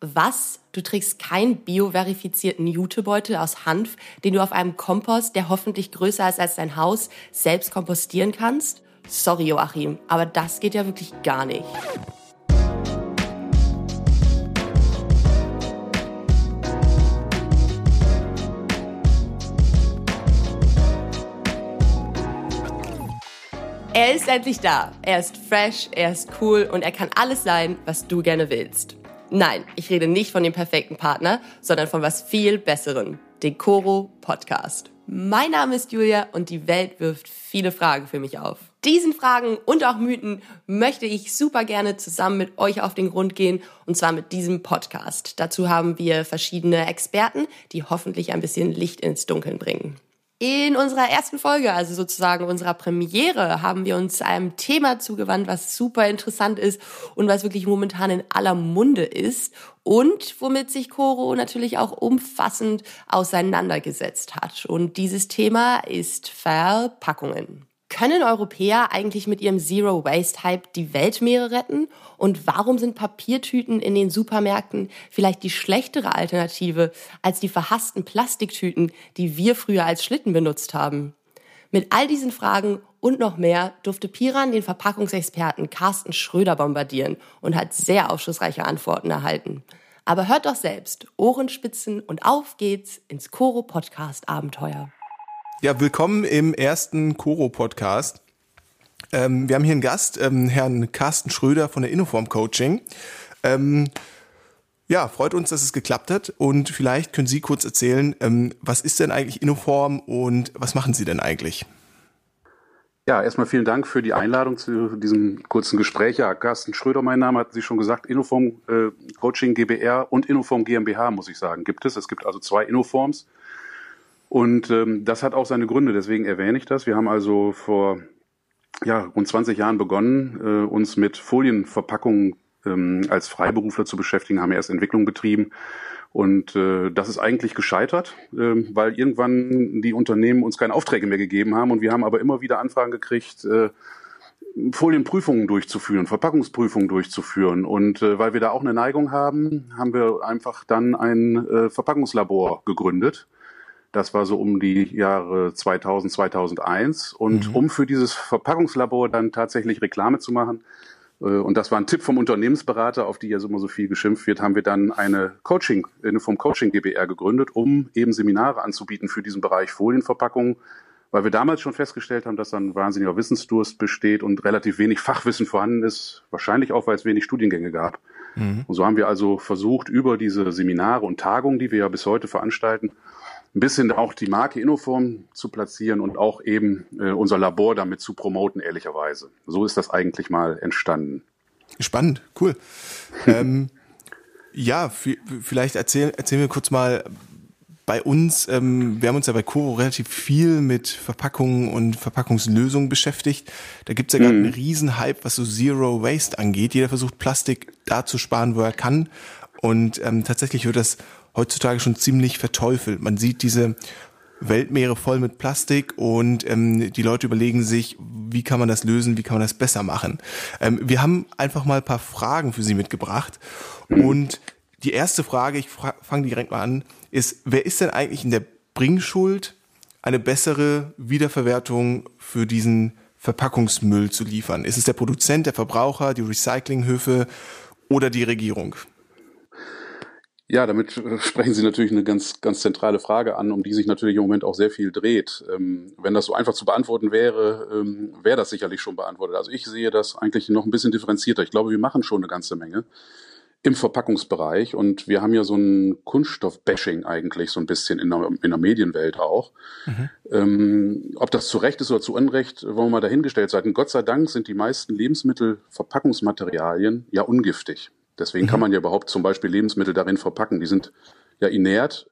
Was? Du trägst keinen bioverifizierten Jutebeutel aus Hanf, den du auf einem Kompost, der hoffentlich größer ist als dein Haus, selbst kompostieren kannst? Sorry, Joachim, aber das geht ja wirklich gar nicht. Er ist endlich da. Er ist fresh, er ist cool und er kann alles sein, was du gerne willst. Nein, ich rede nicht von dem perfekten Partner, sondern von was viel Besseren. Den Koro Podcast. Mein Name ist Julia und die Welt wirft viele Fragen für mich auf. Diesen Fragen und auch Mythen möchte ich super gerne zusammen mit euch auf den Grund gehen und zwar mit diesem Podcast. Dazu haben wir verschiedene Experten, die hoffentlich ein bisschen Licht ins Dunkeln bringen. In unserer ersten Folge, also sozusagen unserer Premiere, haben wir uns einem Thema zugewandt, was super interessant ist und was wirklich momentan in aller Munde ist und womit sich Coro natürlich auch umfassend auseinandergesetzt hat. Und dieses Thema ist Verpackungen. Können Europäer eigentlich mit ihrem Zero Waste Hype die Weltmeere retten? Und warum sind Papiertüten in den Supermärkten vielleicht die schlechtere Alternative als die verhassten Plastiktüten, die wir früher als Schlitten benutzt haben? Mit all diesen Fragen und noch mehr durfte Piran den Verpackungsexperten Carsten Schröder bombardieren und hat sehr aufschlussreiche Antworten erhalten. Aber hört doch selbst, Ohrenspitzen und auf geht's ins Koro Podcast Abenteuer. Ja, willkommen im ersten Koro-Podcast. Ähm, wir haben hier einen Gast, ähm, Herrn Carsten Schröder von der Innoform Coaching. Ähm, ja, freut uns, dass es geklappt hat und vielleicht können Sie kurz erzählen, ähm, was ist denn eigentlich Innoform und was machen Sie denn eigentlich? Ja, erstmal vielen Dank für die Einladung zu diesem kurzen Gespräch. Ja, Carsten Schröder, mein Name, hatten Sie schon gesagt, Innoform äh, Coaching GBR und Innoform GmbH, muss ich sagen, gibt es. Es gibt also zwei Innoforms. Und ähm, das hat auch seine Gründe, deswegen erwähne ich das. Wir haben also vor ja, rund 20 Jahren begonnen, äh, uns mit Folienverpackungen ähm, als Freiberufler zu beschäftigen, haben erst Entwicklung betrieben. Und äh, das ist eigentlich gescheitert, äh, weil irgendwann die Unternehmen uns keine Aufträge mehr gegeben haben. Und wir haben aber immer wieder Anfragen gekriegt, äh, Folienprüfungen durchzuführen, Verpackungsprüfungen durchzuführen. Und äh, weil wir da auch eine Neigung haben, haben wir einfach dann ein äh, Verpackungslabor gegründet das war so um die Jahre 2000, 2001. Und mhm. um für dieses Verpackungslabor dann tatsächlich Reklame zu machen, äh, und das war ein Tipp vom Unternehmensberater, auf die ja immer so viel geschimpft wird, haben wir dann eine Coaching, eine vom Coaching GBR gegründet, um eben Seminare anzubieten für diesen Bereich Folienverpackung, weil wir damals schon festgestellt haben, dass da ein wahnsinniger Wissensdurst besteht und relativ wenig Fachwissen vorhanden ist, wahrscheinlich auch, weil es wenig Studiengänge gab. Mhm. Und so haben wir also versucht, über diese Seminare und Tagungen, die wir ja bis heute veranstalten, ein bisschen auch die Marke Innoform zu platzieren und auch eben äh, unser Labor damit zu promoten, ehrlicherweise. So ist das eigentlich mal entstanden. Spannend, cool. ähm, ja, vielleicht erzählen erzähl wir kurz mal bei uns, ähm, wir haben uns ja bei Coro relativ viel mit Verpackungen und Verpackungslösungen beschäftigt. Da gibt's ja gerade mhm. einen riesen Hype, was so Zero Waste angeht. Jeder versucht Plastik da zu sparen, wo er kann. Und ähm, tatsächlich wird das heutzutage schon ziemlich verteufelt. Man sieht diese Weltmeere voll mit Plastik und ähm, die Leute überlegen sich, wie kann man das lösen, wie kann man das besser machen. Ähm, wir haben einfach mal ein paar Fragen für Sie mitgebracht und die erste Frage, ich fange direkt mal an, ist, wer ist denn eigentlich in der Bringschuld, eine bessere Wiederverwertung für diesen Verpackungsmüll zu liefern? Ist es der Produzent, der Verbraucher, die Recyclinghöfe oder die Regierung? Ja, damit sprechen Sie natürlich eine ganz, ganz zentrale Frage an, um die sich natürlich im Moment auch sehr viel dreht. Ähm, wenn das so einfach zu beantworten wäre, ähm, wäre das sicherlich schon beantwortet. Also ich sehe das eigentlich noch ein bisschen differenzierter. Ich glaube, wir machen schon eine ganze Menge im Verpackungsbereich und wir haben ja so ein Kunststoff-Bashing eigentlich so ein bisschen in der, in der Medienwelt auch. Mhm. Ähm, ob das zu Recht ist oder zu Unrecht, wollen wir mal dahingestellt sein. Gott sei Dank sind die meisten Lebensmittelverpackungsmaterialien ja ungiftig. Deswegen mhm. kann man ja überhaupt zum Beispiel Lebensmittel darin verpacken. Die sind ja inert,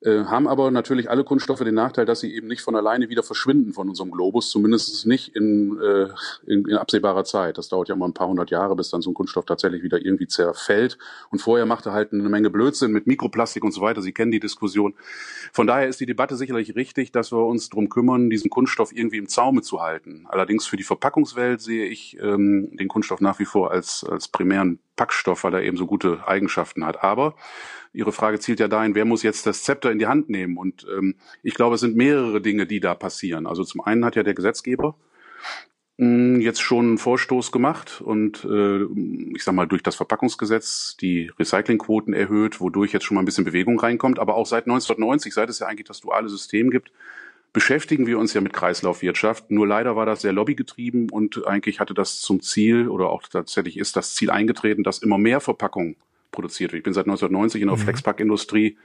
äh, haben aber natürlich alle Kunststoffe den Nachteil, dass sie eben nicht von alleine wieder verschwinden von unserem Globus, zumindest nicht in, äh, in, in absehbarer Zeit. Das dauert ja immer ein paar hundert Jahre, bis dann so ein Kunststoff tatsächlich wieder irgendwie zerfällt. Und vorher macht er halt eine Menge Blödsinn mit Mikroplastik und so weiter. Sie kennen die Diskussion. Von daher ist die Debatte sicherlich richtig, dass wir uns darum kümmern, diesen Kunststoff irgendwie im Zaume zu halten. Allerdings für die Verpackungswelt sehe ich ähm, den Kunststoff nach wie vor als, als primären Packstoff, weil er eben so gute Eigenschaften hat. Aber Ihre Frage zielt ja dahin, wer muss jetzt das Zepter in die Hand nehmen? Und ähm, ich glaube, es sind mehrere Dinge, die da passieren. Also zum einen hat ja der Gesetzgeber mh, jetzt schon einen Vorstoß gemacht und äh, ich sag mal durch das Verpackungsgesetz die Recyclingquoten erhöht, wodurch jetzt schon mal ein bisschen Bewegung reinkommt. Aber auch seit 1990, seit es ja eigentlich das duale System gibt, beschäftigen wir uns ja mit Kreislaufwirtschaft. Nur leider war das sehr lobbygetrieben und eigentlich hatte das zum Ziel oder auch tatsächlich ist das Ziel eingetreten, dass immer mehr Verpackungen produziert wird. Ich bin seit 1990 in der mhm. Flexpack-Industrie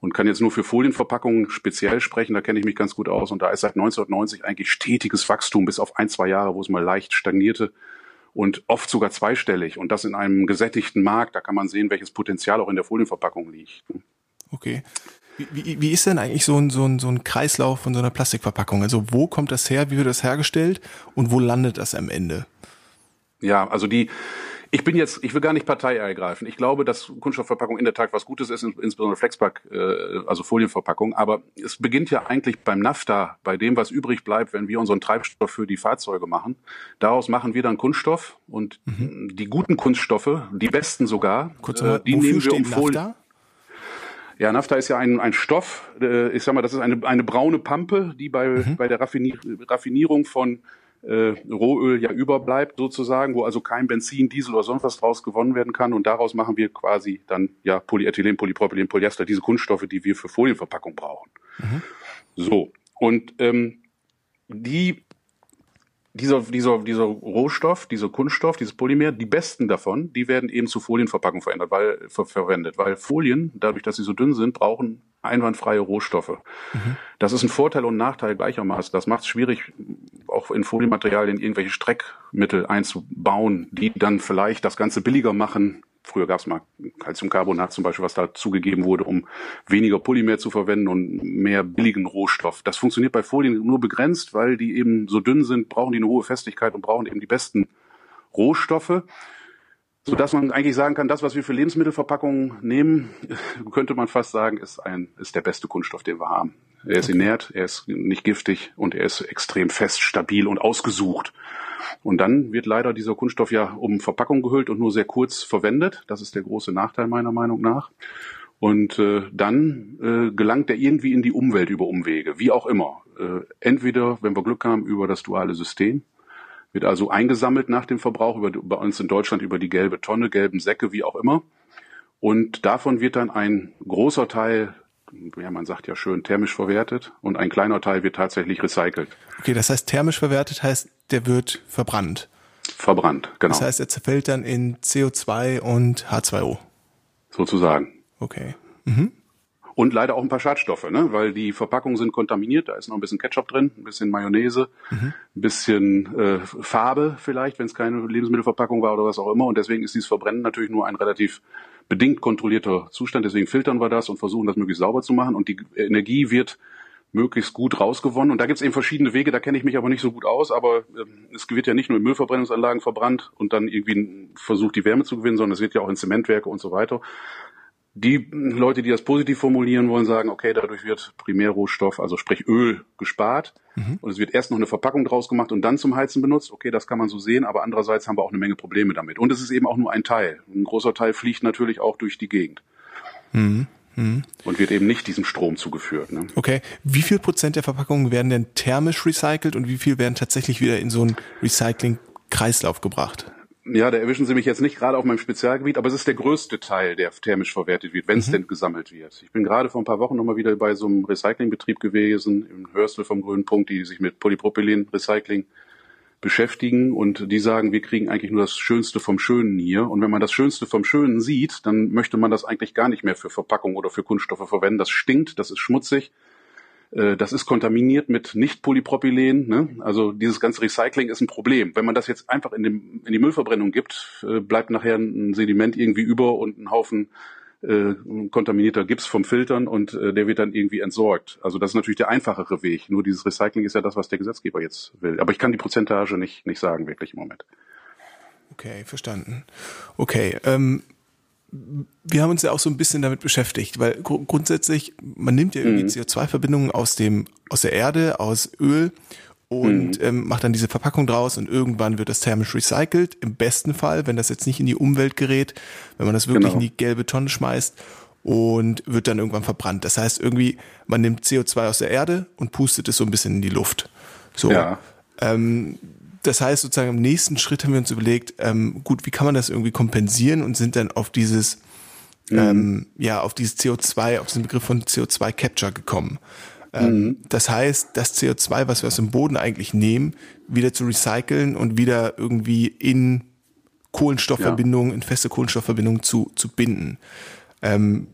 und kann jetzt nur für Folienverpackungen speziell sprechen. Da kenne ich mich ganz gut aus. Und da ist seit 1990 eigentlich stetiges Wachstum bis auf ein, zwei Jahre, wo es mal leicht stagnierte und oft sogar zweistellig. Und das in einem gesättigten Markt. Da kann man sehen, welches Potenzial auch in der Folienverpackung liegt. Okay. Wie, wie, wie ist denn eigentlich so ein, so, ein, so ein Kreislauf von so einer Plastikverpackung? Also wo kommt das her, wie wird das hergestellt und wo landet das am Ende? Ja, also die, ich bin jetzt, ich will gar nicht Partei ergreifen. Ich glaube, dass Kunststoffverpackung in der Tat was Gutes ist, insbesondere Flexpack, äh, also Folienverpackung. Aber es beginnt ja eigentlich beim NAFTA, bei dem, was übrig bleibt, wenn wir unseren Treibstoff für die Fahrzeuge machen. Daraus machen wir dann Kunststoff und mhm. die guten Kunststoffe, die besten sogar, Kurz äh, die nehmen wir um Folien. Ja, Nafta ist ja ein, ein Stoff, äh, ich sag mal, das ist eine, eine braune Pampe, die bei, mhm. bei der Raffinier Raffinierung von äh, Rohöl ja überbleibt sozusagen, wo also kein Benzin, Diesel oder sonst was draus gewonnen werden kann und daraus machen wir quasi dann ja Polyethylen, Polypropylen, Polyester, diese Kunststoffe, die wir für Folienverpackung brauchen. Mhm. So und ähm, die dieser, dieser, dieser Rohstoff, dieser Kunststoff, dieses Polymer, die besten davon, die werden eben zu Folienverpackung verändert, weil, ver, verwendet, weil Folien, dadurch, dass sie so dünn sind, brauchen einwandfreie Rohstoffe. Mhm. Das ist ein Vorteil und Nachteil gleichermaßen. Das macht es schwierig, auch in Folienmaterialien irgendwelche Streckmittel einzubauen, die dann vielleicht das Ganze billiger machen, Früher gab es mal Calciumcarbonat zum Beispiel, was da zugegeben wurde, um weniger Polymer zu verwenden und mehr billigen Rohstoff. Das funktioniert bei Folien nur begrenzt, weil die eben so dünn sind, brauchen die eine hohe Festigkeit und brauchen eben die besten Rohstoffe. So dass man eigentlich sagen kann, das, was wir für Lebensmittelverpackungen nehmen, könnte man fast sagen, ist ein, ist der beste Kunststoff, den wir haben. Er ist inert, er ist nicht giftig und er ist extrem fest, stabil und ausgesucht. Und dann wird leider dieser Kunststoff ja um Verpackung gehüllt und nur sehr kurz verwendet. Das ist der große Nachteil meiner Meinung nach. Und äh, dann äh, gelangt er irgendwie in die Umwelt über Umwege, wie auch immer. Äh, entweder, wenn wir Glück haben, über das duale System, wird also eingesammelt nach dem Verbrauch, über, bei uns in Deutschland über die gelbe Tonne, gelben Säcke, wie auch immer. Und davon wird dann ein großer Teil ja, man sagt ja schön, thermisch verwertet und ein kleiner Teil wird tatsächlich recycelt. Okay, das heißt, thermisch verwertet heißt, der wird verbrannt. Verbrannt, genau. Das heißt, er zerfällt dann in CO2 und H2O. Sozusagen. Okay. Mhm. Und leider auch ein paar Schadstoffe, ne? weil die Verpackungen sind kontaminiert. Da ist noch ein bisschen Ketchup drin, ein bisschen Mayonnaise, mhm. ein bisschen äh, Farbe vielleicht, wenn es keine Lebensmittelverpackung war oder was auch immer. Und deswegen ist dieses Verbrennen natürlich nur ein relativ bedingt kontrollierter Zustand. Deswegen filtern wir das und versuchen das möglichst sauber zu machen. Und die Energie wird möglichst gut rausgewonnen. Und da gibt es eben verschiedene Wege, da kenne ich mich aber nicht so gut aus, aber äh, es wird ja nicht nur in Müllverbrennungsanlagen verbrannt und dann irgendwie versucht, die Wärme zu gewinnen, sondern es wird ja auch in Zementwerke und so weiter. Die Leute, die das positiv formulieren wollen, sagen, okay, dadurch wird Primärrohstoff, also sprich Öl, gespart. Mhm. Und es wird erst noch eine Verpackung draus gemacht und dann zum Heizen benutzt. Okay, das kann man so sehen, aber andererseits haben wir auch eine Menge Probleme damit. Und es ist eben auch nur ein Teil. Ein großer Teil fliegt natürlich auch durch die Gegend. Mhm. Mhm. Und wird eben nicht diesem Strom zugeführt. Ne? Okay. Wie viel Prozent der Verpackungen werden denn thermisch recycelt und wie viel werden tatsächlich wieder in so einen Recycling-Kreislauf gebracht? Ja, da erwischen Sie mich jetzt nicht gerade auf meinem Spezialgebiet, aber es ist der größte Teil, der thermisch verwertet wird, wenn es mhm. denn gesammelt wird. Ich bin gerade vor ein paar Wochen nochmal wieder bei so einem Recyclingbetrieb gewesen, im Hörstel vom Grünen Punkt, die sich mit Polypropylen-Recycling beschäftigen und die sagen, wir kriegen eigentlich nur das Schönste vom Schönen hier. Und wenn man das Schönste vom Schönen sieht, dann möchte man das eigentlich gar nicht mehr für Verpackung oder für Kunststoffe verwenden. Das stinkt, das ist schmutzig das ist kontaminiert mit Nicht-Polypropylen. Ne? Also dieses ganze Recycling ist ein Problem. Wenn man das jetzt einfach in, dem, in die Müllverbrennung gibt, äh, bleibt nachher ein Sediment irgendwie über und ein Haufen äh, kontaminierter Gips vom Filtern und äh, der wird dann irgendwie entsorgt. Also das ist natürlich der einfachere Weg. Nur dieses Recycling ist ja das, was der Gesetzgeber jetzt will. Aber ich kann die Prozentage nicht, nicht sagen, wirklich im Moment. Okay, verstanden. Okay, ähm, wir haben uns ja auch so ein bisschen damit beschäftigt, weil gr grundsätzlich, man nimmt ja irgendwie mhm. CO2-Verbindungen aus dem, aus der Erde, aus Öl und mhm. ähm, macht dann diese Verpackung draus und irgendwann wird das thermisch recycelt. Im besten Fall, wenn das jetzt nicht in die Umwelt gerät, wenn man das wirklich genau. in die gelbe Tonne schmeißt und wird dann irgendwann verbrannt. Das heißt irgendwie, man nimmt CO2 aus der Erde und pustet es so ein bisschen in die Luft. So. Ja. Ähm, das heißt sozusagen im nächsten Schritt haben wir uns überlegt, ähm, gut, wie kann man das irgendwie kompensieren und sind dann auf dieses, mhm. ähm, ja, auf dieses CO2, auf den Begriff von CO2 Capture gekommen. Ähm, mhm. Das heißt, das CO2, was wir aus dem Boden eigentlich nehmen, wieder zu recyceln und wieder irgendwie in Kohlenstoffverbindungen, ja. in feste Kohlenstoffverbindungen zu, zu binden. Ähm,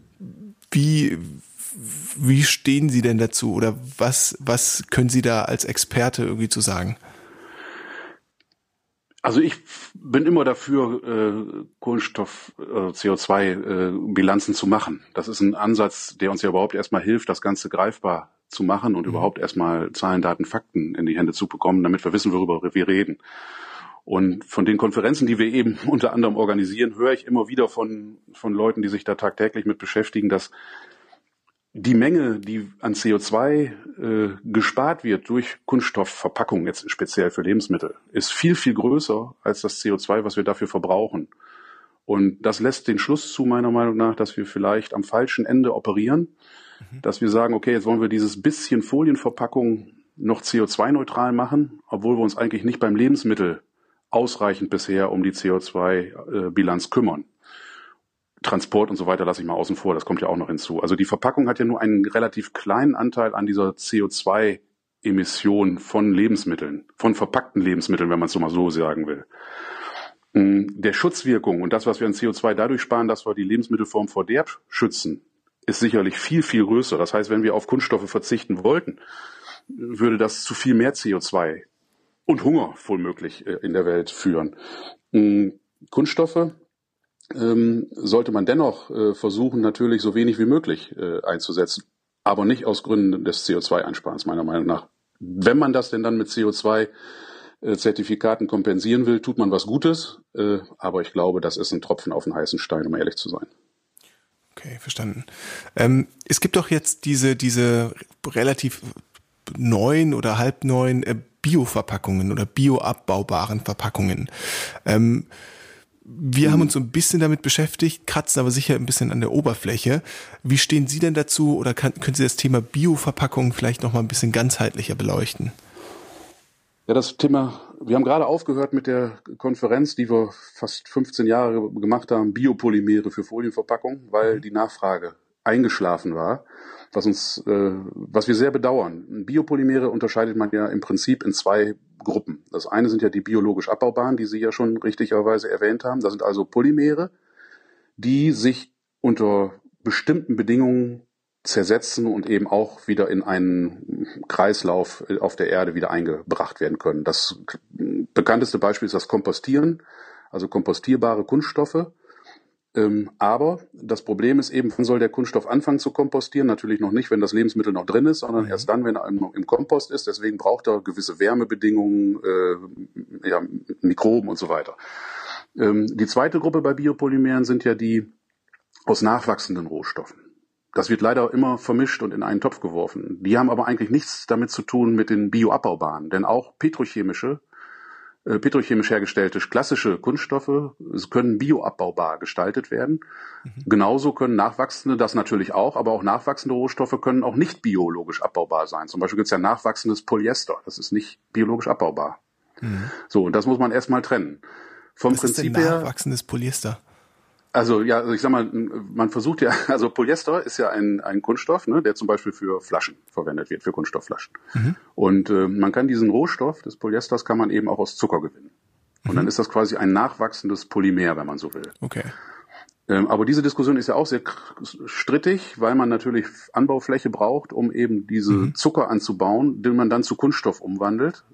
wie, wie stehen Sie denn dazu oder was, was können Sie da als Experte irgendwie zu sagen? Also ich bin immer dafür, äh, Kohlenstoff, äh, CO2-Bilanzen äh, zu machen. Das ist ein Ansatz, der uns ja überhaupt erstmal hilft, das Ganze greifbar zu machen und mhm. überhaupt erstmal Zahlen, Daten, Fakten in die Hände zu bekommen, damit wir wissen, worüber wir reden. Und von den Konferenzen, die wir eben unter anderem organisieren, höre ich immer wieder von, von Leuten, die sich da tagtäglich mit beschäftigen, dass die Menge, die an CO2 äh, gespart wird durch Kunststoffverpackung, jetzt speziell für Lebensmittel, ist viel, viel größer als das CO2, was wir dafür verbrauchen. Und das lässt den Schluss zu, meiner Meinung nach, dass wir vielleicht am falschen Ende operieren, mhm. dass wir sagen, okay, jetzt wollen wir dieses bisschen Folienverpackung noch CO2-neutral machen, obwohl wir uns eigentlich nicht beim Lebensmittel ausreichend bisher um die CO2-Bilanz äh, kümmern. Transport und so weiter lasse ich mal außen vor, das kommt ja auch noch hinzu. Also die Verpackung hat ja nur einen relativ kleinen Anteil an dieser CO2-Emission von Lebensmitteln, von verpackten Lebensmitteln, wenn man es so mal so sagen will. Mm, der Schutzwirkung und das, was wir an CO2 dadurch sparen, dass wir die Lebensmittelform vor Derb schützen, ist sicherlich viel, viel größer. Das heißt, wenn wir auf Kunststoffe verzichten wollten, würde das zu viel mehr CO2 und Hunger wohlmöglich äh, in der Welt führen. Mm, Kunststoffe ähm, sollte man dennoch äh, versuchen, natürlich so wenig wie möglich äh, einzusetzen, aber nicht aus Gründen des CO2-Einsparens, meiner Meinung nach. Wenn man das denn dann mit CO2-Zertifikaten äh, kompensieren will, tut man was Gutes, äh, aber ich glaube, das ist ein Tropfen auf den heißen Stein, um ehrlich zu sein. Okay, verstanden. Ähm, es gibt doch jetzt diese, diese relativ neuen oder halbneuen äh, Bioverpackungen oder bioabbaubaren Verpackungen. Ähm, wir mhm. haben uns so ein bisschen damit beschäftigt, kratzen aber sicher ein bisschen an der Oberfläche. Wie stehen Sie denn dazu oder kann, können Sie das Thema Bioverpackung vielleicht noch mal ein bisschen ganzheitlicher beleuchten? Ja, das Thema, wir haben gerade aufgehört mit der Konferenz, die wir fast 15 Jahre gemacht haben, Biopolymere für Folienverpackung, weil mhm. die Nachfrage eingeschlafen war was uns, äh, was wir sehr bedauern. Biopolymere unterscheidet man ja im Prinzip in zwei Gruppen. Das eine sind ja die biologisch abbaubaren, die Sie ja schon richtigerweise erwähnt haben. Das sind also Polymere, die sich unter bestimmten Bedingungen zersetzen und eben auch wieder in einen Kreislauf auf der Erde wieder eingebracht werden können. Das bekannteste Beispiel ist das Kompostieren, also kompostierbare Kunststoffe. Ähm, aber das Problem ist eben, wann soll der Kunststoff anfangen zu kompostieren? Natürlich noch nicht, wenn das Lebensmittel noch drin ist, sondern mhm. erst dann, wenn er im, im, Kompost ist. Deswegen braucht er gewisse Wärmebedingungen, äh, ja, Mikroben und so weiter. Ähm, die zweite Gruppe bei Biopolymeren sind ja die aus nachwachsenden Rohstoffen. Das wird leider immer vermischt und in einen Topf geworfen. Die haben aber eigentlich nichts damit zu tun mit den Bioabbaubaren, denn auch petrochemische petrochemisch hergestellte klassische Kunststoffe können bioabbaubar gestaltet werden. Mhm. Genauso können nachwachsende das natürlich auch, aber auch nachwachsende Rohstoffe können auch nicht biologisch abbaubar sein. Zum Beispiel gibt es ja nachwachsendes Polyester, das ist nicht biologisch abbaubar. Mhm. So, und das muss man erstmal trennen. Vom Was Prinzip ist denn nachwachsendes Polyester? Also ja, also ich sag mal, man versucht ja, also Polyester ist ja ein, ein Kunststoff, ne, der zum Beispiel für Flaschen verwendet wird, für Kunststoffflaschen. Mhm. Und äh, man kann diesen Rohstoff des Polyesters kann man eben auch aus Zucker gewinnen. Und mhm. dann ist das quasi ein nachwachsendes Polymer, wenn man so will. Okay. Ähm, aber diese Diskussion ist ja auch sehr strittig, weil man natürlich Anbaufläche braucht, um eben diese mhm. Zucker anzubauen, den man dann zu Kunststoff umwandelt,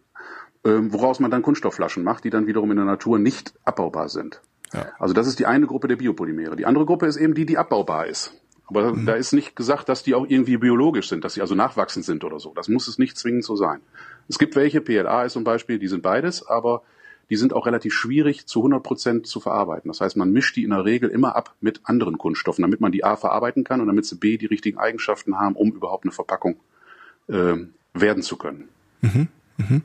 ähm, woraus man dann Kunststoffflaschen macht, die dann wiederum in der Natur nicht abbaubar sind. Ja. Also das ist die eine Gruppe der Biopolymere. Die andere Gruppe ist eben die, die abbaubar ist. Aber mhm. da ist nicht gesagt, dass die auch irgendwie biologisch sind, dass sie also nachwachsend sind oder so. Das muss es nicht zwingend so sein. Es gibt welche, PLA ist zum Beispiel, die sind beides, aber die sind auch relativ schwierig zu 100 Prozent zu verarbeiten. Das heißt, man mischt die in der Regel immer ab mit anderen Kunststoffen, damit man die A verarbeiten kann und damit sie B die richtigen Eigenschaften haben, um überhaupt eine Verpackung äh, werden zu können. Mhm. Mhm.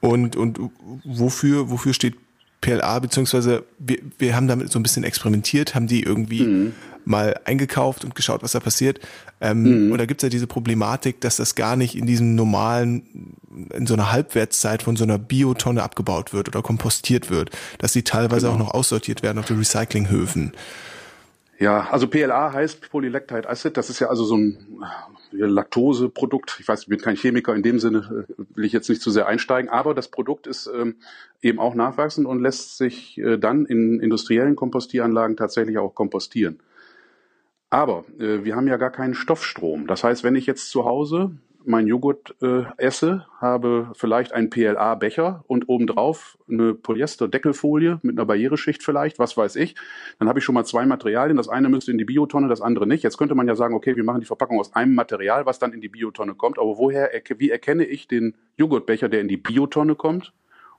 Und, und wofür, wofür steht PLA, beziehungsweise wir, wir haben damit so ein bisschen experimentiert, haben die irgendwie mhm. mal eingekauft und geschaut, was da passiert. Ähm, mhm. Und da gibt's ja diese Problematik, dass das gar nicht in diesem normalen, in so einer Halbwertszeit von so einer Biotonne abgebaut wird oder kompostiert wird, dass die teilweise genau. auch noch aussortiert werden auf den Recyclinghöfen. Ja, also PLA heißt Polylactide Acid. Das ist ja also so ein Laktoseprodukt. Ich weiß, ich bin kein Chemiker in dem Sinne, äh, will ich jetzt nicht zu sehr einsteigen. Aber das Produkt ist ähm, eben auch nachwachsend und lässt sich äh, dann in industriellen Kompostieranlagen tatsächlich auch kompostieren. Aber äh, wir haben ja gar keinen Stoffstrom. Das heißt, wenn ich jetzt zu Hause mein Joghurt äh, esse, habe vielleicht einen PLA-Becher und obendrauf eine Polyester-Deckelfolie mit einer Barriereschicht vielleicht, was weiß ich. Dann habe ich schon mal zwei Materialien. Das eine müsste in die Biotonne, das andere nicht. Jetzt könnte man ja sagen, okay, wir machen die Verpackung aus einem Material, was dann in die Biotonne kommt. Aber woher, wie erkenne ich den Joghurtbecher, der in die Biotonne kommt?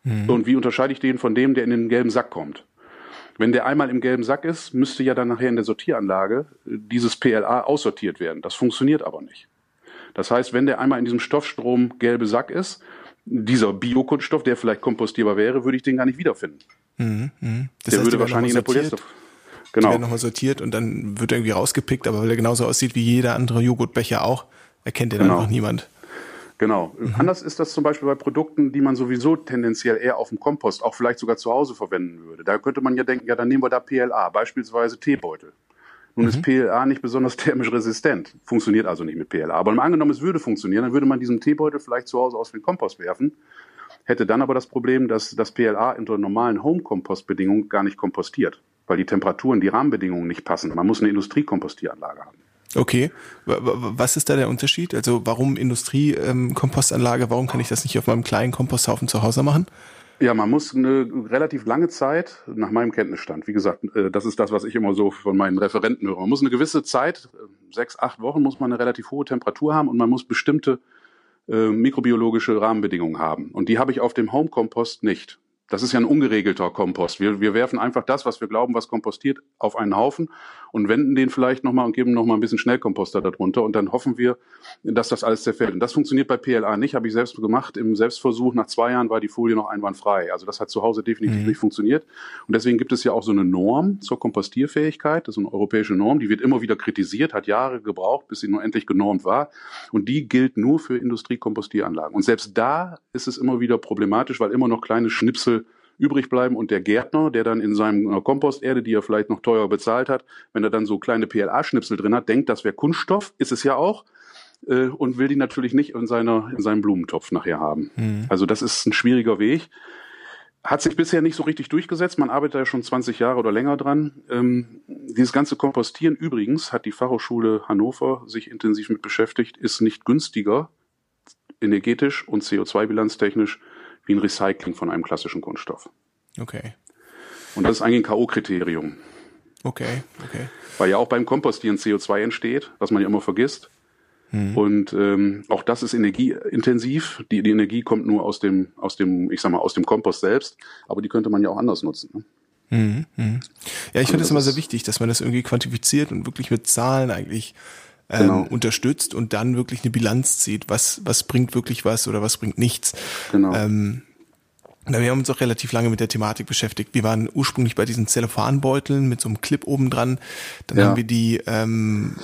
Mhm. Und wie unterscheide ich den von dem, der in den gelben Sack kommt? Wenn der einmal im gelben Sack ist, müsste ja dann nachher in der Sortieranlage dieses PLA aussortiert werden. Das funktioniert aber nicht. Das heißt, wenn der einmal in diesem Stoffstrom gelbe Sack ist, dieser Biokunststoff, der vielleicht kompostierbar wäre, würde ich den gar nicht wiederfinden. Mhm, mh. Der heißt, würde wahrscheinlich in der Polyester. Genau. Die werden nochmal sortiert und dann wird er irgendwie rausgepickt, aber weil er genauso aussieht wie jeder andere Joghurtbecher auch, erkennt den genau. einfach niemand. Genau. Mhm. Anders ist das zum Beispiel bei Produkten, die man sowieso tendenziell eher auf dem Kompost, auch vielleicht sogar zu Hause verwenden würde. Da könnte man ja denken, ja, dann nehmen wir da PLA, beispielsweise Teebeutel. Nun mhm. ist PLA nicht besonders thermisch resistent, funktioniert also nicht mit PLA. Aber angenommen, es würde funktionieren, dann würde man diesen Teebeutel vielleicht zu Hause aus dem Kompost werfen, hätte dann aber das Problem, dass das PLA unter normalen Home-Kompost-Bedingungen gar nicht kompostiert, weil die Temperaturen, die Rahmenbedingungen nicht passen. Man muss eine Industriekompostieranlage haben. Okay, was ist da der Unterschied? Also warum Industriekompostanlage? Warum kann ich das nicht auf meinem kleinen Komposthaufen zu Hause machen? Ja, man muss eine relativ lange Zeit, nach meinem Kenntnisstand, wie gesagt, äh, das ist das, was ich immer so von meinen Referenten höre. Man muss eine gewisse Zeit, äh, sechs, acht Wochen, muss man eine relativ hohe Temperatur haben und man muss bestimmte äh, mikrobiologische Rahmenbedingungen haben. Und die habe ich auf dem Home-Kompost nicht. Das ist ja ein ungeregelter Kompost. Wir, wir werfen einfach das, was wir glauben, was kompostiert, auf einen Haufen und wenden den vielleicht nochmal und geben nochmal ein bisschen Schnellkomposter darunter und dann hoffen wir, dass das alles zerfällt. Und das funktioniert bei PLA nicht, habe ich selbst gemacht. Im Selbstversuch nach zwei Jahren war die Folie noch einwandfrei. Also das hat zu Hause definitiv mhm. nicht funktioniert. Und deswegen gibt es ja auch so eine Norm zur Kompostierfähigkeit. Das ist eine europäische Norm, die wird immer wieder kritisiert, hat Jahre gebraucht, bis sie nur endlich genormt war. Und die gilt nur für Industriekompostieranlagen. Und selbst da ist es immer wieder problematisch, weil immer noch kleine Schnipsel übrig bleiben und der Gärtner, der dann in seinem äh, Komposterde, die er vielleicht noch teuer bezahlt hat, wenn er dann so kleine PLA-Schnipsel drin hat, denkt, das wäre Kunststoff, ist es ja auch, äh, und will die natürlich nicht in, seiner, in seinem Blumentopf nachher haben. Mhm. Also das ist ein schwieriger Weg. Hat sich bisher nicht so richtig durchgesetzt. Man arbeitet ja schon 20 Jahre oder länger dran. Ähm, dieses ganze Kompostieren übrigens hat die Fachhochschule Hannover sich intensiv mit beschäftigt, ist nicht günstiger energetisch und CO2-bilanztechnisch wie ein Recycling von einem klassischen Kunststoff. Okay. Und das ist eigentlich ein K.O.-Kriterium. Okay, okay. Weil ja auch beim Kompostieren CO2 entsteht, was man ja immer vergisst. Hm. Und ähm, auch das ist energieintensiv. Die, die Energie kommt nur aus dem, aus dem, ich sag mal, aus dem Kompost selbst, aber die könnte man ja auch anders nutzen. Ne? Mhm, mh. Ja, ich finde es immer sehr wichtig, dass man das irgendwie quantifiziert und wirklich mit Zahlen eigentlich ähm, genau. unterstützt und dann wirklich eine Bilanz zieht, was, was bringt wirklich was oder was bringt nichts. Genau. Ähm, wir haben uns auch relativ lange mit der Thematik beschäftigt. Wir waren ursprünglich bei diesen Zellophanbeuteln mit so einem Clip oben dran. Dann ja. haben wir die ähm.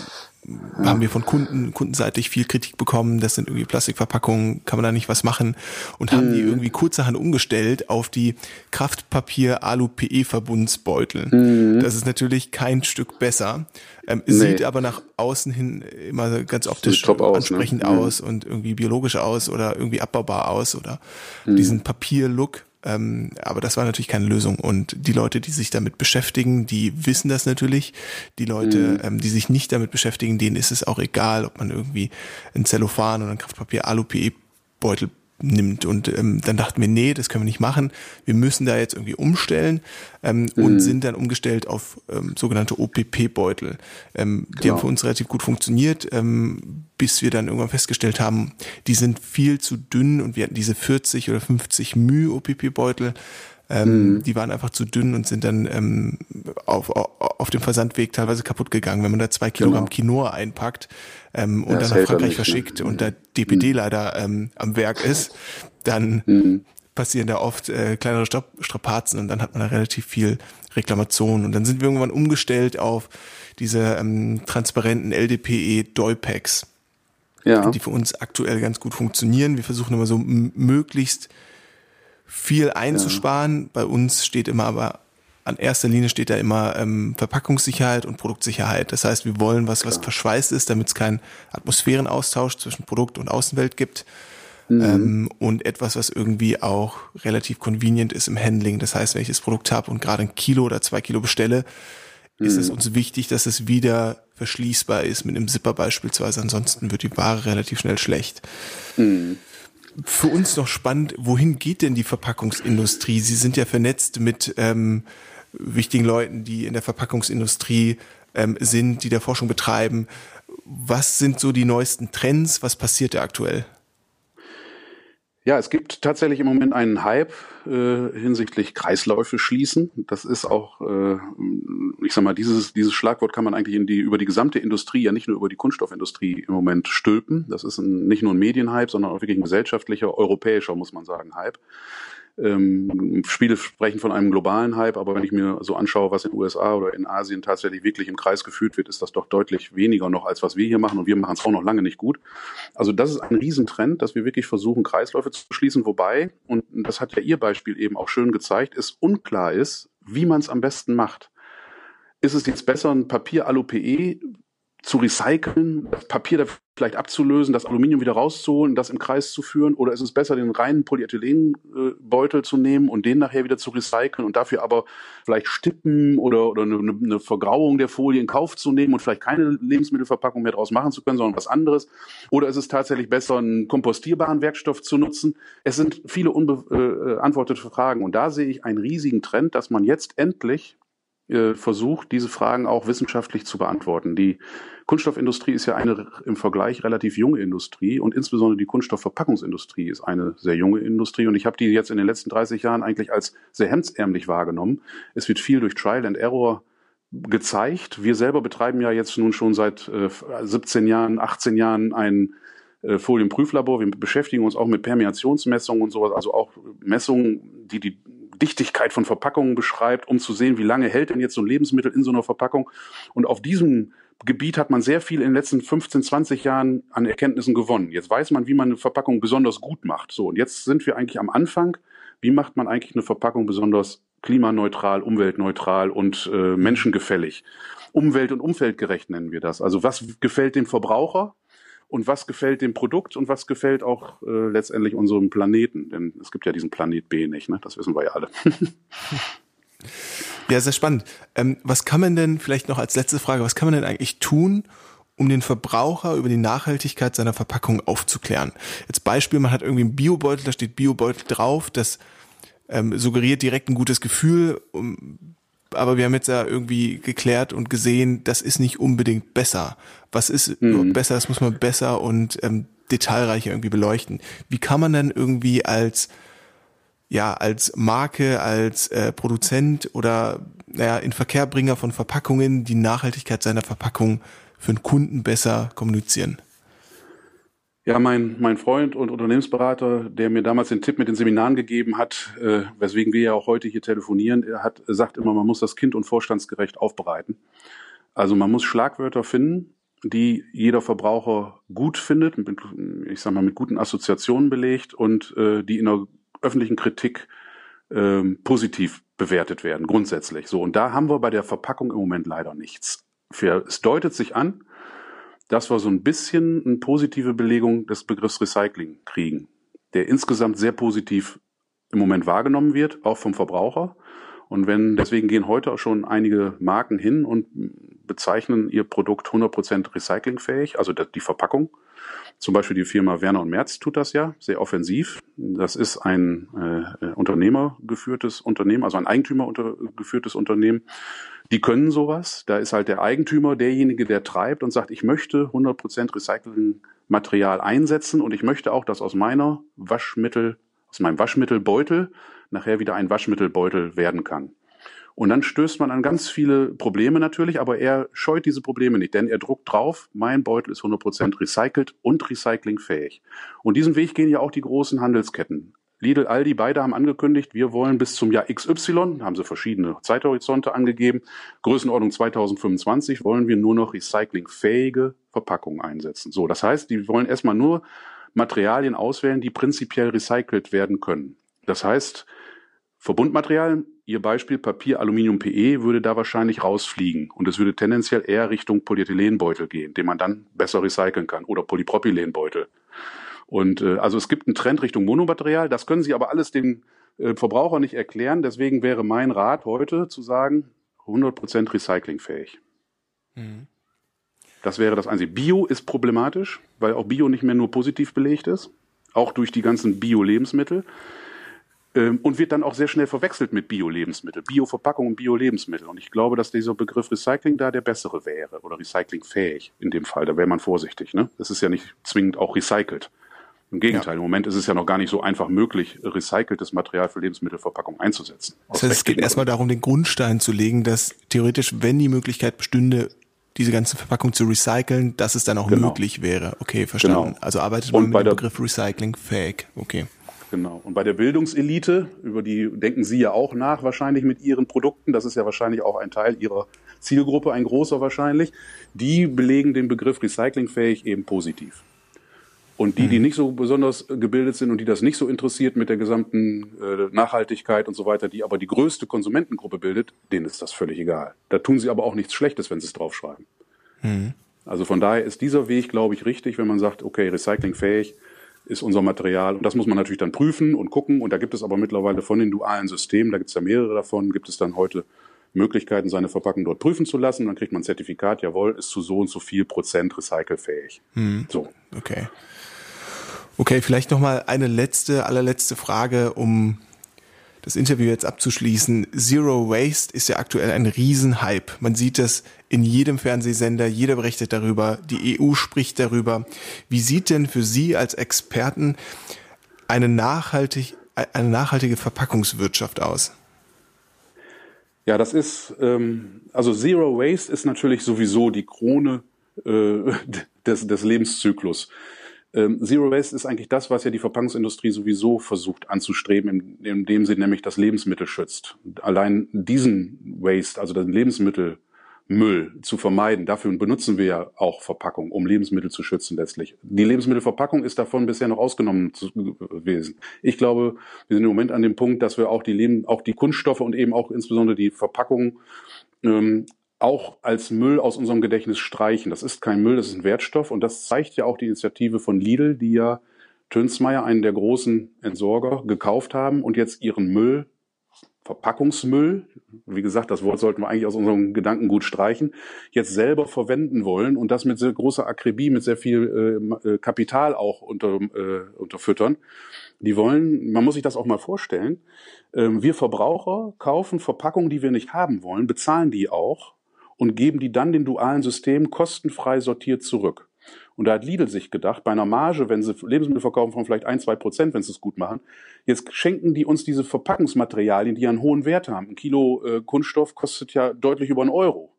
Haben wir von Kunden, kundenseitig viel Kritik bekommen, das sind irgendwie Plastikverpackungen, kann man da nicht was machen und haben mhm. die irgendwie kurzerhand umgestellt auf die Kraftpapier-Alu-PE-Verbundsbeutel. Mhm. Das ist natürlich kein Stück besser, ähm, nee. sieht aber nach außen hin immer ganz optisch aus, ansprechend ne? aus und irgendwie biologisch aus oder irgendwie abbaubar aus oder mhm. diesen Papier-Look. Ähm, aber das war natürlich keine Lösung. Und die Leute, die sich damit beschäftigen, die wissen das natürlich. Die Leute, mhm. ähm, die sich nicht damit beschäftigen, denen ist es auch egal, ob man irgendwie ein Zellophan oder ein Kraftpapier Alu-PE-Beutel nimmt. Und ähm, dann dachten wir, nee, das können wir nicht machen. Wir müssen da jetzt irgendwie umstellen ähm, mhm. und sind dann umgestellt auf ähm, sogenannte OPP-Beutel. Ähm, genau. Die haben genau. für uns relativ gut funktioniert, ähm, bis wir dann irgendwann festgestellt haben, die sind viel zu dünn und wir hatten diese 40 oder 50 μ OPP-Beutel. Ähm, mhm. Die waren einfach zu dünn und sind dann ähm, auf, auf dem Versandweg teilweise kaputt gegangen. Wenn man da zwei Kilogramm genau. Quinoa einpackt ähm, und ja, dann nach Frankreich verschickt ne? und da DPD mhm. leider ähm, am Werk ist, dann mhm. passieren da oft äh, kleinere Strapazen und dann hat man da relativ viel Reklamation. Und dann sind wir irgendwann umgestellt auf diese ähm, transparenten LDPE Doypacks, ja. die für uns aktuell ganz gut funktionieren. Wir versuchen immer so möglichst viel einzusparen. Ja. Bei uns steht immer aber an erster Linie steht da immer ähm, Verpackungssicherheit und Produktsicherheit. Das heißt, wir wollen was, Klar. was verschweißt ist, damit es keinen Atmosphärenaustausch zwischen Produkt und Außenwelt gibt. Mhm. Ähm, und etwas, was irgendwie auch relativ convenient ist im Handling. Das heißt, wenn ich das Produkt habe und gerade ein Kilo oder zwei Kilo bestelle, mhm. ist es mhm. uns wichtig, dass es wieder verschließbar ist mit einem Zipper beispielsweise. Ansonsten wird die Ware relativ schnell schlecht. Mhm für uns noch spannend, wohin geht denn die Verpackungsindustrie? Sie sind ja vernetzt mit ähm, wichtigen Leuten, die in der Verpackungsindustrie ähm, sind, die der Forschung betreiben. Was sind so die neuesten Trends? Was passiert da aktuell? Ja, es gibt tatsächlich im Moment einen Hype äh, hinsichtlich Kreisläufe schließen. Das ist auch, äh, ich sag mal, dieses, dieses Schlagwort kann man eigentlich in die, über die gesamte Industrie, ja nicht nur über die Kunststoffindustrie im Moment stülpen. Das ist ein, nicht nur ein Medienhype, sondern auch wirklich ein gesellschaftlicher, europäischer, muss man sagen, Hype. Ähm, Spiele sprechen von einem globalen Hype, aber wenn ich mir so anschaue, was in den USA oder in Asien tatsächlich wirklich im Kreis geführt wird, ist das doch deutlich weniger noch, als was wir hier machen. Und wir machen es auch noch lange nicht gut. Also das ist ein Riesentrend, dass wir wirklich versuchen, Kreisläufe zu schließen. Wobei, und das hat ja Ihr Beispiel eben auch schön gezeigt, es unklar ist, wie man es am besten macht. Ist es jetzt besser, ein Papier-Alu-PE zu recyceln, das Papier da vielleicht abzulösen, das Aluminium wieder rauszuholen, das im Kreis zu führen? Oder ist es besser, den reinen Polyethylenbeutel zu nehmen und den nachher wieder zu recyceln und dafür aber vielleicht Stippen oder, oder eine, eine Vergrauung der Folie in Kauf zu nehmen und vielleicht keine Lebensmittelverpackung mehr draus machen zu können, sondern was anderes? Oder ist es tatsächlich besser, einen kompostierbaren Werkstoff zu nutzen? Es sind viele unbeantwortete äh, Fragen und da sehe ich einen riesigen Trend, dass man jetzt endlich äh, versucht, diese Fragen auch wissenschaftlich zu beantworten. Die Kunststoffindustrie ist ja eine im Vergleich relativ junge Industrie und insbesondere die Kunststoffverpackungsindustrie ist eine sehr junge Industrie und ich habe die jetzt in den letzten 30 Jahren eigentlich als sehr hemdsärmlich wahrgenommen. Es wird viel durch Trial and Error gezeigt. Wir selber betreiben ja jetzt nun schon seit äh, 17 Jahren, 18 Jahren ein äh, Folienprüflabor. Wir beschäftigen uns auch mit Permeationsmessungen und sowas, also auch Messungen, die die Dichtigkeit von Verpackungen beschreibt, um zu sehen, wie lange hält denn jetzt so ein Lebensmittel in so einer Verpackung. Und auf diesem Gebiet hat man sehr viel in den letzten 15, 20 Jahren an Erkenntnissen gewonnen. Jetzt weiß man, wie man eine Verpackung besonders gut macht. So, und jetzt sind wir eigentlich am Anfang. Wie macht man eigentlich eine Verpackung besonders klimaneutral, umweltneutral und äh, menschengefällig? Umwelt- und umfeldgerecht nennen wir das. Also was gefällt dem Verbraucher? Und was gefällt dem Produkt und was gefällt auch äh, letztendlich unserem Planeten. Denn es gibt ja diesen Planet B nicht, ne? das wissen wir ja alle. ja, sehr spannend. Ähm, was kann man denn, vielleicht noch als letzte Frage, was kann man denn eigentlich tun, um den Verbraucher über die Nachhaltigkeit seiner Verpackung aufzuklären? Jetzt Beispiel, man hat irgendwie einen Biobeutel, da steht Biobeutel drauf, das ähm, suggeriert direkt ein gutes Gefühl, um, aber wir haben jetzt ja irgendwie geklärt und gesehen, das ist nicht unbedingt besser. Was ist mhm. besser? Das muss man besser und ähm, detailreicher irgendwie beleuchten. Wie kann man dann irgendwie als ja als Marke, als äh, Produzent oder naja, in Verkehrbringer von Verpackungen die Nachhaltigkeit seiner Verpackung für einen Kunden besser kommunizieren? Ja, mein, mein Freund und Unternehmensberater, der mir damals den Tipp mit den Seminaren gegeben hat, äh, weswegen wir ja auch heute hier telefonieren, er hat sagt immer, man muss das Kind und vorstandsgerecht aufbereiten. Also man muss Schlagwörter finden, die jeder Verbraucher gut findet, mit, ich sag mal mit guten Assoziationen belegt und äh, die in der öffentlichen Kritik äh, positiv bewertet werden, grundsätzlich. So und da haben wir bei der Verpackung im Moment leider nichts. Für, es deutet sich an, dass wir so ein bisschen eine positive Belegung des Begriffs Recycling kriegen, der insgesamt sehr positiv im Moment wahrgenommen wird, auch vom Verbraucher. Und wenn, deswegen gehen heute auch schon einige Marken hin und bezeichnen ihr Produkt 100% recyclingfähig, also die Verpackung. Zum Beispiel die Firma Werner und Merz tut das ja sehr offensiv. Das ist ein äh, unternehmergeführtes Unternehmen, also ein Eigentümergeführtes Unternehmen. Die können sowas. Da ist halt der Eigentümer derjenige, der treibt und sagt, ich möchte 100% Recyclingmaterial einsetzen und ich möchte auch, dass aus meiner Waschmittel, aus meinem Waschmittelbeutel nachher wieder ein Waschmittelbeutel werden kann. Und dann stößt man an ganz viele Probleme natürlich, aber er scheut diese Probleme nicht, denn er druckt drauf, mein Beutel ist 100% recycelt und recyclingfähig. Und diesen Weg gehen ja auch die großen Handelsketten. Lidl, Aldi, beide haben angekündigt, wir wollen bis zum Jahr XY, haben sie verschiedene Zeithorizonte angegeben, Größenordnung 2025 wollen wir nur noch recyclingfähige Verpackungen einsetzen. So, das heißt, die wollen erstmal nur Materialien auswählen, die prinzipiell recycelt werden können. Das heißt, Verbundmaterial, Ihr Beispiel Papier, Aluminium, PE, würde da wahrscheinlich rausfliegen und es würde tendenziell eher Richtung Polyethylenbeutel gehen, den man dann besser recyceln kann oder Polypropylenbeutel. Und äh, also es gibt einen Trend Richtung Monomaterial, das können Sie aber alles dem äh, Verbraucher nicht erklären. Deswegen wäre mein Rat heute zu sagen, 100% recyclingfähig. Mhm. Das wäre das Einzige. Bio ist problematisch, weil auch Bio nicht mehr nur positiv belegt ist, auch durch die ganzen Bio-Lebensmittel und wird dann auch sehr schnell verwechselt mit Bio-Lebensmittel, Bio-Verpackung und Bio-Lebensmittel. Und ich glaube, dass dieser Begriff Recycling da der bessere wäre oder recyclingfähig in dem Fall. Da wäre man vorsichtig. Ne? Das ist ja nicht zwingend auch recycelt. Im Gegenteil, ja. im Moment ist es ja noch gar nicht so einfach möglich, recyceltes Material für Lebensmittelverpackung einzusetzen. Das heißt, es geht erstmal darum, den Grundstein zu legen, dass theoretisch, wenn die Möglichkeit bestünde, diese ganze Verpackung zu recyceln, dass es dann auch genau. möglich wäre. Okay, verstanden. Genau. Also arbeitet man Und mit dem Begriff Recycling fähig. Okay. Genau. Und bei der Bildungselite, über die denken Sie ja auch nach, wahrscheinlich mit Ihren Produkten, das ist ja wahrscheinlich auch ein Teil Ihrer Zielgruppe, ein großer wahrscheinlich, die belegen den Begriff recyclingfähig eben positiv. Und die, die mhm. nicht so besonders gebildet sind und die das nicht so interessiert mit der gesamten äh, Nachhaltigkeit und so weiter, die aber die größte Konsumentengruppe bildet, denen ist das völlig egal. Da tun sie aber auch nichts Schlechtes, wenn sie es draufschreiben. Mhm. Also von daher ist dieser Weg, glaube ich, richtig, wenn man sagt, okay, recyclingfähig, ist unser Material. Und das muss man natürlich dann prüfen und gucken. Und da gibt es aber mittlerweile von den dualen Systemen, da gibt es ja mehrere davon, gibt es dann heute Möglichkeiten, seine Verpackung dort prüfen zu lassen. Dann kriegt man ein Zertifikat, jawohl, ist zu so und so viel Prozent recycelfähig. Hm. So. Okay. Okay, vielleicht nochmal eine letzte, allerletzte Frage, um das Interview jetzt abzuschließen. Zero Waste ist ja aktuell ein Riesenhype. Man sieht das in jedem Fernsehsender, jeder berichtet darüber, die EU spricht darüber. Wie sieht denn für Sie als Experten eine, nachhaltig, eine nachhaltige Verpackungswirtschaft aus? Ja, das ist, ähm, also Zero Waste ist natürlich sowieso die Krone äh, des, des Lebenszyklus. Ähm, Zero Waste ist eigentlich das, was ja die Verpackungsindustrie sowieso versucht anzustreben, in, in dem sie nämlich das Lebensmittel schützt. Allein diesen Waste, also den Lebensmittelmüll zu vermeiden. Dafür benutzen wir ja auch Verpackung, um Lebensmittel zu schützen letztlich. Die Lebensmittelverpackung ist davon bisher noch ausgenommen gewesen. Ich glaube, wir sind im Moment an dem Punkt, dass wir auch die Leben, auch die Kunststoffe und eben auch insbesondere die Verpackung ähm, auch als Müll aus unserem Gedächtnis streichen. Das ist kein Müll, das ist ein Wertstoff und das zeigt ja auch die Initiative von Lidl, die ja Tönsmeier, einen der großen Entsorger, gekauft haben und jetzt ihren Müll, Verpackungsmüll, wie gesagt, das Wort sollten wir eigentlich aus unserem Gedankengut streichen, jetzt selber verwenden wollen und das mit sehr großer Akribie, mit sehr viel äh, äh Kapital auch unter, äh, unterfüttern. Die wollen, man muss sich das auch mal vorstellen, äh, wir Verbraucher kaufen Verpackungen, die wir nicht haben wollen, bezahlen die auch und geben die dann den dualen Systemen kostenfrei sortiert zurück. Und da hat Lidl sich gedacht, bei einer Marge, wenn sie Lebensmittel verkaufen von vielleicht ein, zwei Prozent, wenn sie es gut machen, jetzt schenken die uns diese Verpackungsmaterialien, die einen hohen Wert haben. Ein Kilo äh, Kunststoff kostet ja deutlich über einen Euro.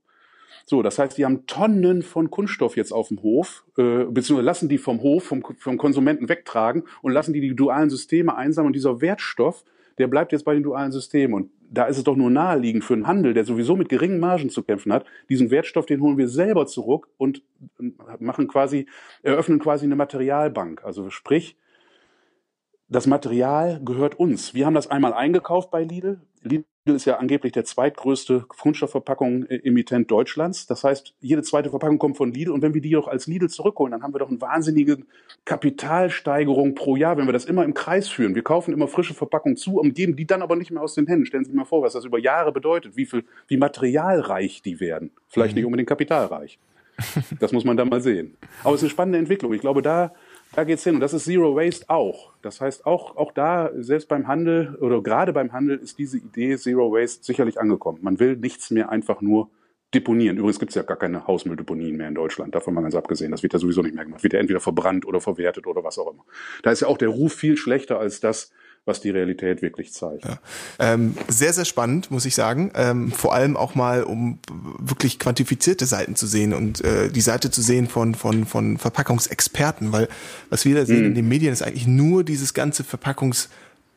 So, das heißt, die haben Tonnen von Kunststoff jetzt auf dem Hof, äh, beziehungsweise lassen die vom Hof, vom, vom Konsumenten wegtragen und lassen die die dualen Systeme einsammeln. Und dieser Wertstoff, der bleibt jetzt bei den dualen Systemen. Und da ist es doch nur naheliegend für einen Handel, der sowieso mit geringen Margen zu kämpfen hat, diesen Wertstoff, den holen wir selber zurück und machen quasi, eröffnen quasi eine Materialbank. Also sprich, das Material gehört uns. Wir haben das einmal eingekauft bei Lidl. Lidl ist ja angeblich der zweitgrößte Kunststoffverpackung-Emittent Deutschlands. Das heißt, jede zweite Verpackung kommt von Lidl. Und wenn wir die doch als Lidl zurückholen, dann haben wir doch eine wahnsinnige Kapitalsteigerung pro Jahr, wenn wir das immer im Kreis führen. Wir kaufen immer frische Verpackungen zu und geben die dann aber nicht mehr aus den Händen. Stellen Sie sich mal vor, was das über Jahre bedeutet, wie viel, wie materialreich die werden. Vielleicht mhm. nicht unbedingt kapitalreich. Das muss man da mal sehen. Aber es ist eine spannende Entwicklung. Ich glaube, da da geht's hin. Und das ist Zero Waste auch. Das heißt, auch, auch da, selbst beim Handel oder gerade beim Handel ist diese Idee Zero Waste sicherlich angekommen. Man will nichts mehr einfach nur deponieren. Übrigens gibt's ja gar keine Hausmülldeponien mehr in Deutschland, davon mal ganz abgesehen. Das wird ja sowieso nicht mehr gemacht. Wird ja entweder verbrannt oder verwertet oder was auch immer. Da ist ja auch der Ruf viel schlechter als das, was die Realität wirklich zeigt. Ja. Ähm, sehr, sehr spannend, muss ich sagen. Ähm, vor allem auch mal, um wirklich quantifizierte Seiten zu sehen und äh, die Seite zu sehen von, von, von Verpackungsexperten, weil was wir da sehen mm. in den Medien ist eigentlich nur dieses ganze Verpackungs-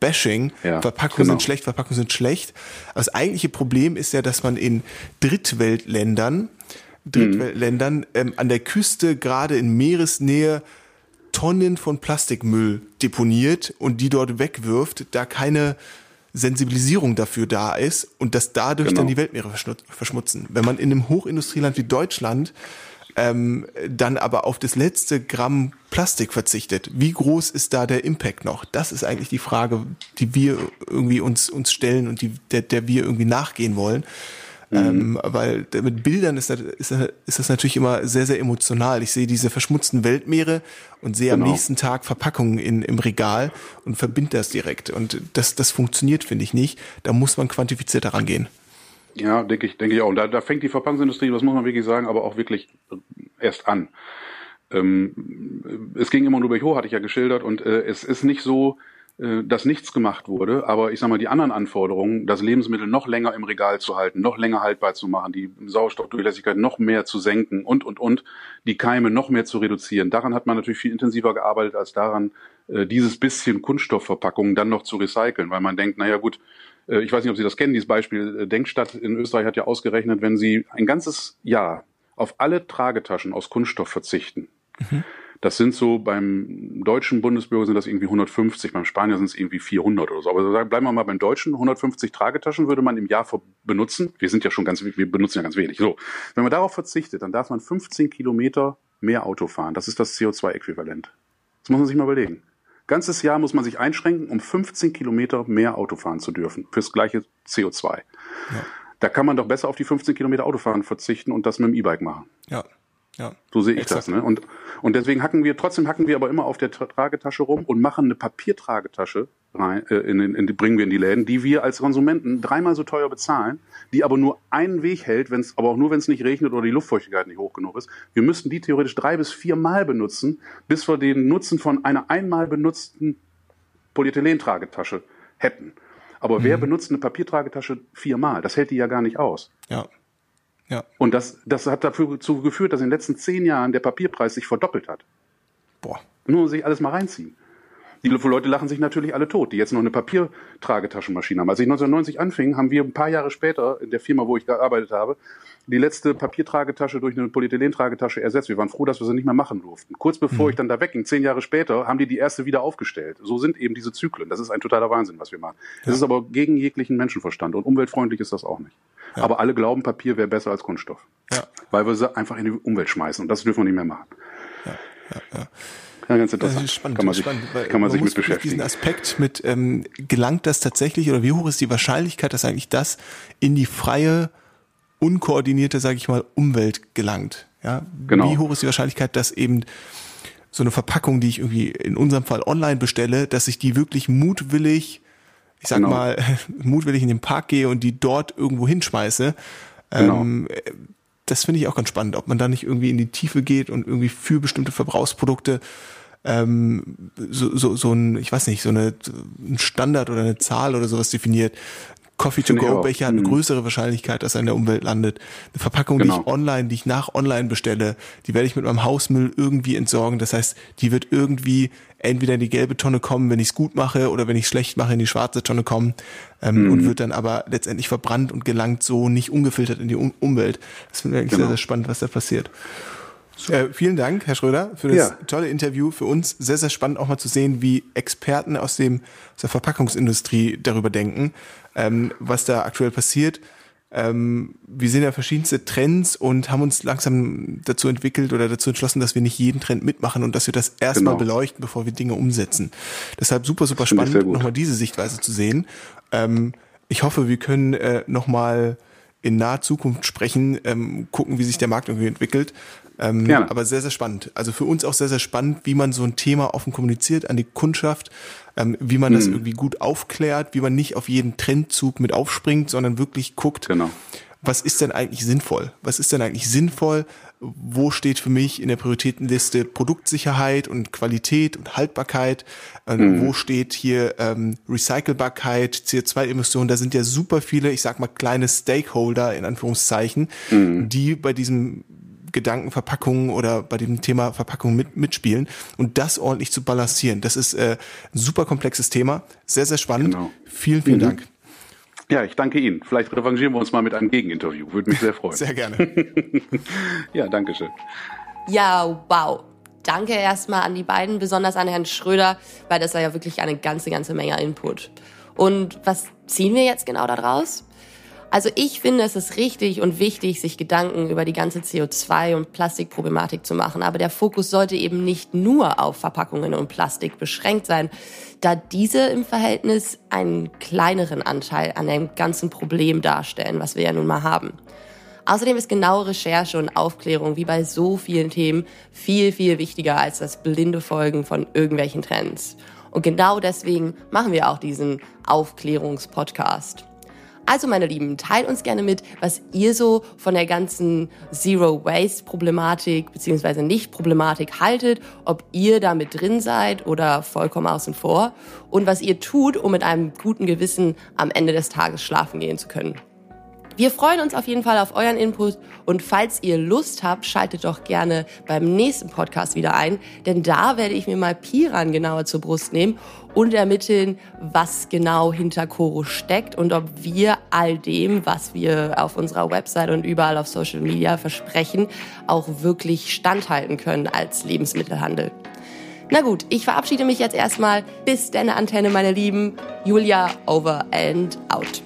Bashing. Ja, Verpackungen genau. sind schlecht, Verpackungen sind schlecht. Aber das eigentliche Problem ist ja, dass man in Drittweltländern, Drittweltländern mhm. ähm, an der Küste, gerade in Meeresnähe, Tonnen von Plastikmüll deponiert und die dort wegwirft, da keine Sensibilisierung dafür da ist und dass dadurch genau. dann die Weltmeere verschmutzen. Wenn man in einem Hochindustrieland wie Deutschland ähm, dann aber auf das letzte Gramm Plastik verzichtet, wie groß ist da der Impact noch? Das ist eigentlich die Frage, die wir irgendwie uns, uns stellen und die, der, der wir irgendwie nachgehen wollen. Mhm. Ähm, weil mit Bildern ist das, ist, ist das natürlich immer sehr, sehr emotional. Ich sehe diese verschmutzten Weltmeere und sehe genau. am nächsten Tag Verpackungen in, im Regal und verbinde das direkt. Und das, das funktioniert, finde ich nicht. Da muss man quantifizierter rangehen. Ja, denke ich, denke ich auch. Und da, da fängt die Verpackungsindustrie, das muss man wirklich sagen, aber auch wirklich erst an. Ähm, es ging immer nur durch hoch, hatte ich ja geschildert, und äh, es ist nicht so, dass nichts gemacht wurde, aber ich sage mal, die anderen Anforderungen, das Lebensmittel noch länger im Regal zu halten, noch länger haltbar zu machen, die Sauerstoffdurchlässigkeit noch mehr zu senken und, und, und, die Keime noch mehr zu reduzieren. Daran hat man natürlich viel intensiver gearbeitet, als daran, äh, dieses bisschen Kunststoffverpackungen dann noch zu recyceln, weil man denkt, naja gut, äh, ich weiß nicht, ob Sie das kennen, dieses Beispiel, Denkstadt in Österreich hat ja ausgerechnet, wenn Sie ein ganzes Jahr auf alle Tragetaschen aus Kunststoff verzichten, mhm das sind so beim deutschen Bundesbürger sind das irgendwie 150, beim Spanier sind es irgendwie 400 oder so. Aber bleiben wir mal beim Deutschen. 150 Tragetaschen würde man im Jahr benutzen. Wir sind ja schon ganz, wir benutzen ja ganz wenig. So. Wenn man darauf verzichtet, dann darf man 15 Kilometer mehr Auto fahren. Das ist das CO2-Äquivalent. Das muss man sich mal überlegen. Ganzes Jahr muss man sich einschränken, um 15 Kilometer mehr Auto fahren zu dürfen. Fürs gleiche CO2. Ja. Da kann man doch besser auf die 15 Kilometer Autofahren verzichten und das mit dem E-Bike machen. Ja. Ja, so sehe ich exakt. das. Ne? Und, und deswegen hacken wir, trotzdem hacken wir aber immer auf der Tragetasche rum und machen eine Papiertragetasche rein, äh, in, in, in, die bringen wir in die Läden, die wir als Konsumenten dreimal so teuer bezahlen, die aber nur einen Weg hält, wenn's, aber auch nur, wenn es nicht regnet oder die Luftfeuchtigkeit nicht hoch genug ist. Wir müssten die theoretisch drei bis viermal benutzen, bis wir den Nutzen von einer einmal benutzten Polyethylentragetasche hätten. Aber mhm. wer benutzt eine Papiertragetasche viermal? Das hält die ja gar nicht aus. Ja. Ja. Und das, das hat dazu geführt, dass in den letzten zehn Jahren der Papierpreis sich verdoppelt hat. Boah. Nur sich alles mal reinziehen. Die Leute lachen sich natürlich alle tot, die jetzt noch eine Papiertragetaschenmaschine haben. Als ich 1990 anfing, haben wir ein paar Jahre später in der Firma, wo ich gearbeitet habe, die letzte Papiertragetasche durch eine Polyethylentragetasche ersetzt. Wir waren froh, dass wir sie nicht mehr machen durften. Kurz bevor mhm. ich dann da wegging, zehn Jahre später, haben die die erste wieder aufgestellt. So sind eben diese Zyklen. Das ist ein totaler Wahnsinn, was wir machen. Ja. Das ist aber gegen jeglichen Menschenverstand und umweltfreundlich ist das auch nicht. Ja. Aber alle glauben, Papier wäre besser als Kunststoff. Ja. Weil wir sie einfach in die Umwelt schmeißen und das dürfen wir nicht mehr machen. Ja, ja, ja. Ja, ganz interessant. Das ist spannend, kann man sich, spannend, kann man, man sich mit beschäftigen. Diesen Aspekt mit, ähm, gelangt das tatsächlich oder wie hoch ist die Wahrscheinlichkeit, dass eigentlich das in die freie, unkoordinierte, sage ich mal, Umwelt gelangt? Ja, genau. Wie hoch ist die Wahrscheinlichkeit, dass eben so eine Verpackung, die ich irgendwie in unserem Fall online bestelle, dass ich die wirklich mutwillig, ich sag genau. mal, mutwillig in den Park gehe und die dort irgendwo hinschmeiße. Genau. Ähm, das finde ich auch ganz spannend, ob man da nicht irgendwie in die Tiefe geht und irgendwie für bestimmte Verbrauchsprodukte ähm, so, so, so ein, ich weiß nicht, so eine, ein Standard oder eine Zahl oder sowas definiert. Coffee-to-go-Becher hat eine mhm. größere Wahrscheinlichkeit, dass er in der Umwelt landet. Eine Verpackung, genau. die ich online, die ich nach online bestelle, die werde ich mit meinem Hausmüll irgendwie entsorgen. Das heißt, die wird irgendwie entweder in die gelbe Tonne kommen, wenn ich es gut mache, oder wenn ich schlecht mache, in die schwarze Tonne kommen ähm, mhm. und wird dann aber letztendlich verbrannt und gelangt so nicht ungefiltert in die um Umwelt. Das finde ich eigentlich genau. sehr, sehr spannend, was da passiert. Äh, vielen Dank, Herr Schröder, für das ja. tolle Interview. Für uns sehr, sehr spannend auch mal zu sehen, wie Experten aus, dem, aus der Verpackungsindustrie darüber denken ähm, was da aktuell passiert. Ähm, wir sehen ja verschiedenste Trends und haben uns langsam dazu entwickelt oder dazu entschlossen, dass wir nicht jeden Trend mitmachen und dass wir das erstmal genau. beleuchten, bevor wir Dinge umsetzen. Deshalb super, super spannend, nochmal diese Sichtweise zu sehen. Ähm, ich hoffe, wir können äh, nochmal in naher Zukunft sprechen, ähm, gucken, wie sich der Markt irgendwie entwickelt. Ähm, aber sehr, sehr spannend. Also für uns auch sehr, sehr spannend, wie man so ein Thema offen kommuniziert an die Kundschaft, ähm, wie man das hm. irgendwie gut aufklärt, wie man nicht auf jeden Trendzug mit aufspringt, sondern wirklich guckt, genau. was ist denn eigentlich sinnvoll? Was ist denn eigentlich sinnvoll? wo steht für mich in der Prioritätenliste Produktsicherheit und Qualität und Haltbarkeit, äh, mhm. wo steht hier ähm, Recycelbarkeit, CO2-Emissionen, da sind ja super viele, ich sag mal, kleine Stakeholder in Anführungszeichen, mhm. die bei diesem Gedankenverpackungen oder bei dem Thema Verpackung mit, mitspielen und das ordentlich zu balancieren. Das ist äh, ein super komplexes Thema, sehr, sehr spannend. Genau. Vielen, vielen mhm. Dank. Ja, ich danke Ihnen. Vielleicht revanchieren wir uns mal mit einem Gegeninterview. Würde mich sehr freuen. Sehr gerne. ja, danke schön. Ja, wow. Danke erstmal an die beiden, besonders an Herrn Schröder, weil das war ja wirklich eine ganze, ganze Menge Input. Und was ziehen wir jetzt genau daraus? Also ich finde, es ist richtig und wichtig, sich Gedanken über die ganze CO2- und Plastikproblematik zu machen. Aber der Fokus sollte eben nicht nur auf Verpackungen und Plastik beschränkt sein, da diese im Verhältnis einen kleineren Anteil an dem ganzen Problem darstellen, was wir ja nun mal haben. Außerdem ist genaue Recherche und Aufklärung wie bei so vielen Themen viel, viel wichtiger als das blinde Folgen von irgendwelchen Trends. Und genau deswegen machen wir auch diesen Aufklärungspodcast. Also meine Lieben, teilt uns gerne mit, was ihr so von der ganzen Zero Waste Problematik bzw. Nicht-Problematik haltet, ob ihr da mit drin seid oder vollkommen außen vor und was ihr tut, um mit einem guten Gewissen am Ende des Tages schlafen gehen zu können. Wir freuen uns auf jeden Fall auf euren Input und falls ihr Lust habt, schaltet doch gerne beim nächsten Podcast wieder ein, denn da werde ich mir mal Piran genauer zur Brust nehmen und ermitteln, was genau hinter Koro steckt und ob wir all dem, was wir auf unserer Website und überall auf Social Media versprechen, auch wirklich standhalten können als Lebensmittelhandel. Na gut, ich verabschiede mich jetzt erstmal. Bis deine Antenne, meine Lieben. Julia over and out.